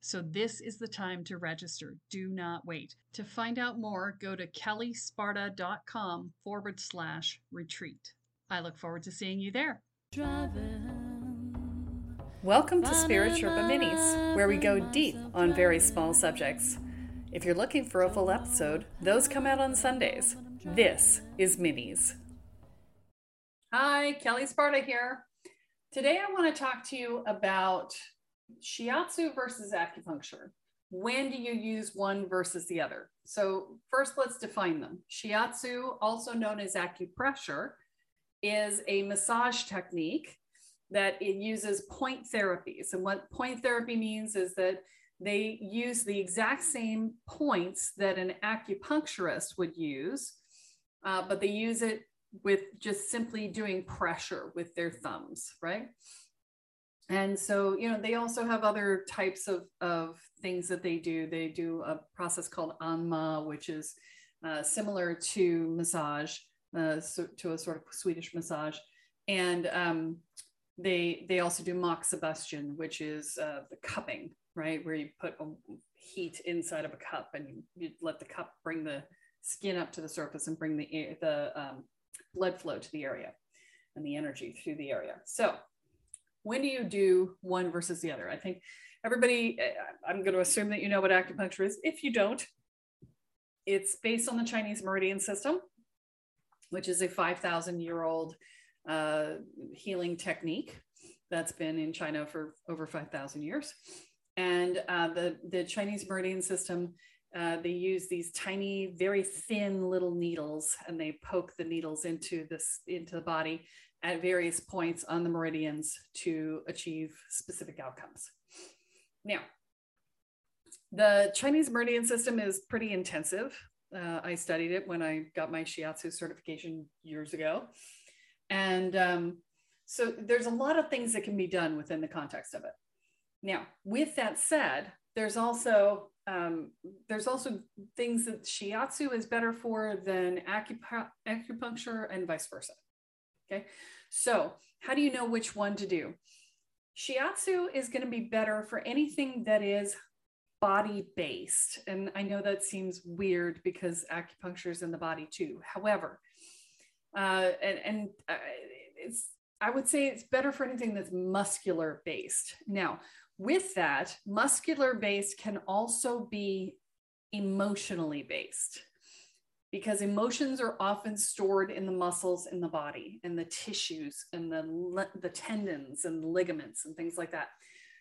So, this is the time to register. Do not wait. To find out more, go to kellesparta.com forward slash retreat. I look forward to seeing you there. Welcome to Spirit Sherpa Minis, where we go deep on very small subjects. If you're looking for a full episode, those come out on Sundays. This is Minis. Hi, Kelle Sparta here. Today I want to talk to you about shiatsu versus acupuncture. When do you use one versus the other? So, first, let's define them. Shiatsu, also known as acupressure, is a massage technique that it uses point therapies. And what point therapy means is that they use the exact same points that an acupuncturist would use, uh, but they use it with just simply doing pressure with their thumbs, right? And so you know they also have other types of, of things that they do. They do a process called anma which is uh, similar to massage uh, so, to a sort of swedish massage. And um, they they also do moxibustion which is uh, the cupping right? Where you put heat inside of a cup and you, you, let the cup bring the skin up to the surface and bring the the um, blood flow to the area and the energy through the area. So when do you do one versus the other? I think everybody, eh, I'm going to assume that you know what acupuncture is. If you don't, it's based on the Chinese meridian system, which is a 5,000 year old uh, healing technique that's been in China for over 5,000 years. And uh, the, the Chinese meridian system, uh, they use these tiny, very thin little needles, and they poke the needles into this into the body at various points on the meridians to achieve specific outcomes. Now, the Chinese meridian system is pretty intensive. Uh, I studied it when I got my Shiatsu certification years ago. And um, so there's a lot of things that can be done within the context of it. Now, with that said, there's also um, there's also things that shiatsu is better for than acupuncture and vice versa. Okay. So, how do you know which one to do? Shiatsu is going to be better for anything that is body based. And I know that seems weird because acupuncture is in the body too. However, uh, and, and uh, it's, I would say it's better for anything that's muscular based. Now, with that, muscular based can also be emotionally based because emotions are often stored in the muscles in the body and the tissues and the, the tendons and ligaments and things like that.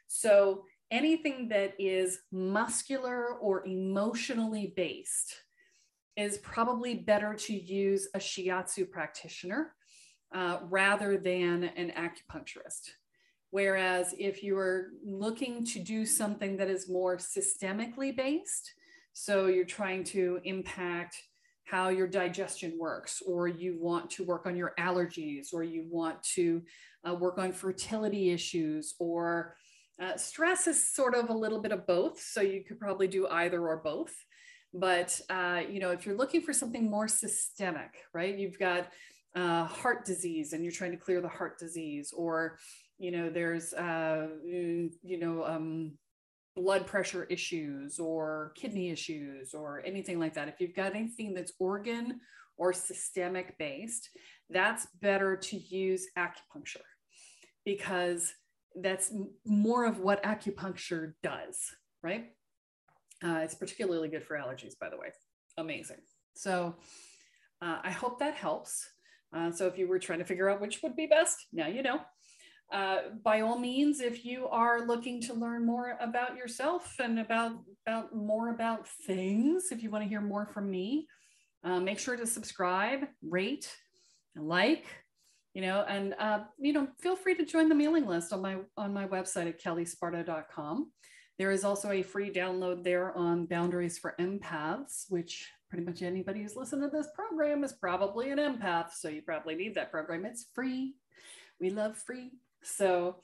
So anything that is muscular or emotionally based is probably better to use a shiatsu practitioner uh, rather than an acupuncturist. Whereas if you are looking to do something that is more systemically based, so you're trying to impact how your digestion works, or you want to work on your allergies, or you want to uh, work on fertility issues, or uh, stress is sort of a little bit of both. So you could probably do either or both. But uh, you know, if you're looking for something more systemic, right? You've got uh, heart disease, and you're trying to clear the heart disease, or you know, there's uh, you know. Um, blood pressure issues or kidney issues or anything like that, if you've got anything that's organ or systemic based, that's better to use acupuncture because that's more of what acupuncture does, right? Uh, it's particularly good for allergies, by the way. Amazing. So uh, I hope that helps. Uh, so if you were trying to figure out which would be best, now you know. Uh, by all means, if you are looking to learn more about yourself and about, about more about things, if you want to hear more from me, uh, make sure to subscribe, rate, like, you know, and uh, you know, feel free to join the mailing list on my on my website at kellesparta.com. There is also a free download there on boundaries for empaths, which pretty much anybody who's listening to this program is probably an empath. So you probably need that program. It's free. We love free. So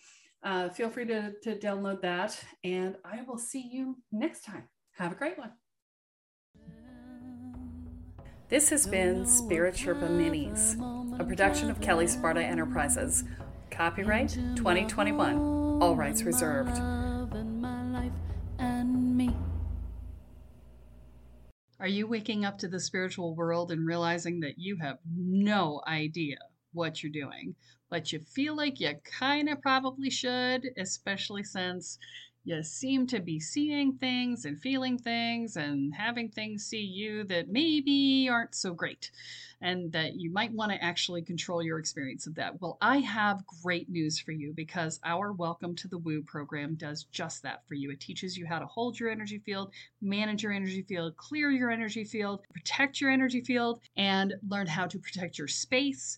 uh, feel free to, to download that. And I will see you next time. Have a great one. This has been Spirit Sherpa Minis, a production of Kelle Sparta Enterprises. Copyright 2021. All rights reserved. Are you waking up to the spiritual world and realizing that you have no idea what you're doing, but you feel like you kind of probably should, especially since you seem to be seeing things and feeling things and having things see you that maybe aren't so great and that you might want to actually control your experience of that. Well, I have great news for you because our Welcome to the Woo program does just that for you. It teaches you how to hold your energy field, manage your energy field, clear your energy field, protect your energy field, and learn how to protect your space.